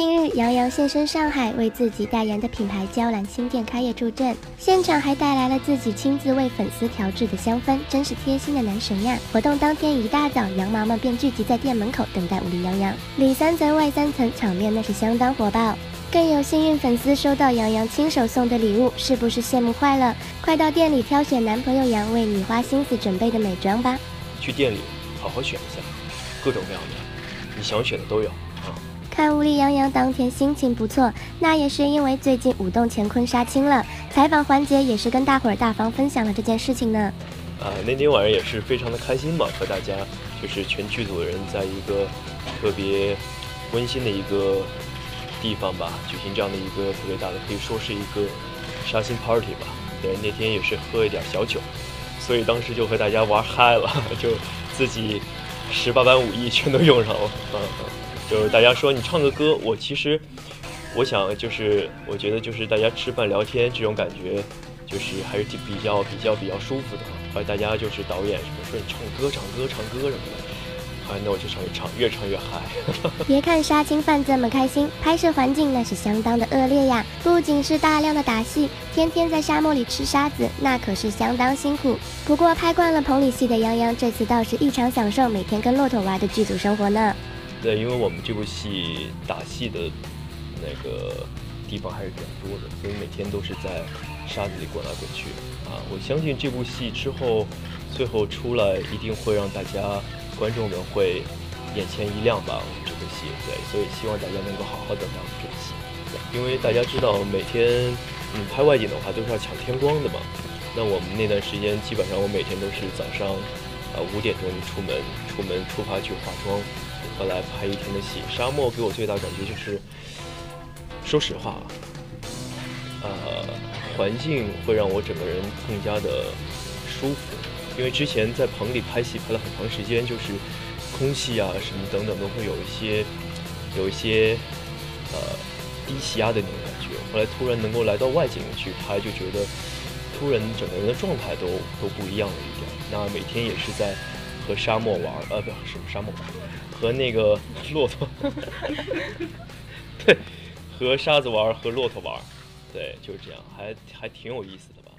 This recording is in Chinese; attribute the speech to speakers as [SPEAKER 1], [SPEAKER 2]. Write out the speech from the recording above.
[SPEAKER 1] 近日，杨洋现身上海，为自己代言的品牌娇兰新店开业助阵，现场还带来了自己亲自为粉丝调制的香氛，真是贴心的男神呀！活动当天一大早，羊毛们便聚集在店门口等待武力杨洋，里三层外三层，场面那是相当火爆。更有幸运粉丝收到杨洋亲手送的礼物，是不是羡慕坏了？快到店里挑选男朋友杨为你花心思准备的美妆吧！
[SPEAKER 2] 去店里好好选一下，各种各样的，你想选的都有！
[SPEAKER 1] 看武力杨洋当天心情不错，那也是因为最近舞动乾坤杀青了。采访环节也是跟大伙儿大方分享了这件事情呢。
[SPEAKER 2] 啊，那天晚上也是非常的开心嘛，和大家就是全剧组的人在一个特别温馨的一个。地方吧，举行这样的一个特别大的，可以说是一个杀青 party 吧。对，那天也是喝一点小酒，所以当时就和大家玩嗨了，就自己十八般武艺全都用上了。嗯，就是大家说你唱个歌，我其实我想就是我觉得就是大家吃饭聊天这种感觉，就是还是挺比较比较比较舒服的。后来大家就是导演什么说你唱歌唱歌唱歌什么的。那我就唱越唱，越唱越嗨。
[SPEAKER 1] 别看杀青饭这么开心，拍摄环境那是相当的恶劣呀！不仅是大量的打戏，天天在沙漠里吃沙子，那可是相当辛苦。不过拍惯了棚里戏的杨洋，这次倒是异常享受每天跟骆驼玩的剧组生活呢。
[SPEAKER 2] 对，因为我们这部戏打戏的那个地方还是比较多的，所以每天都是在沙子里滚来滚去啊！我相信这部戏之后最后出来一定会让大家。观众们会眼前一亮吧？我们这部戏，对，所以希望大家能够好好等待我们这部戏。因为大家知道，每天嗯拍外景的话都是要抢天光的嘛。那我们那段时间基本上我每天都是早上啊五点钟就出门，出门出发去化妆，后来拍一天的戏。沙漠给我最大感觉就是，说实话啊，呃，环境会让我整个人更加的舒服。因为之前在棚里拍戏拍了很长时间，就是空气啊什么等等都会有一些有一些呃低气压的那种感觉。后来突然能够来到外景去拍，就觉得突然整个人的状态都都不一样了一点。那每天也是在和沙漠玩，呃，不是沙漠玩，和那个骆驼，对，和沙子玩，和骆驼玩，对，就是这样，还还挺有意思的。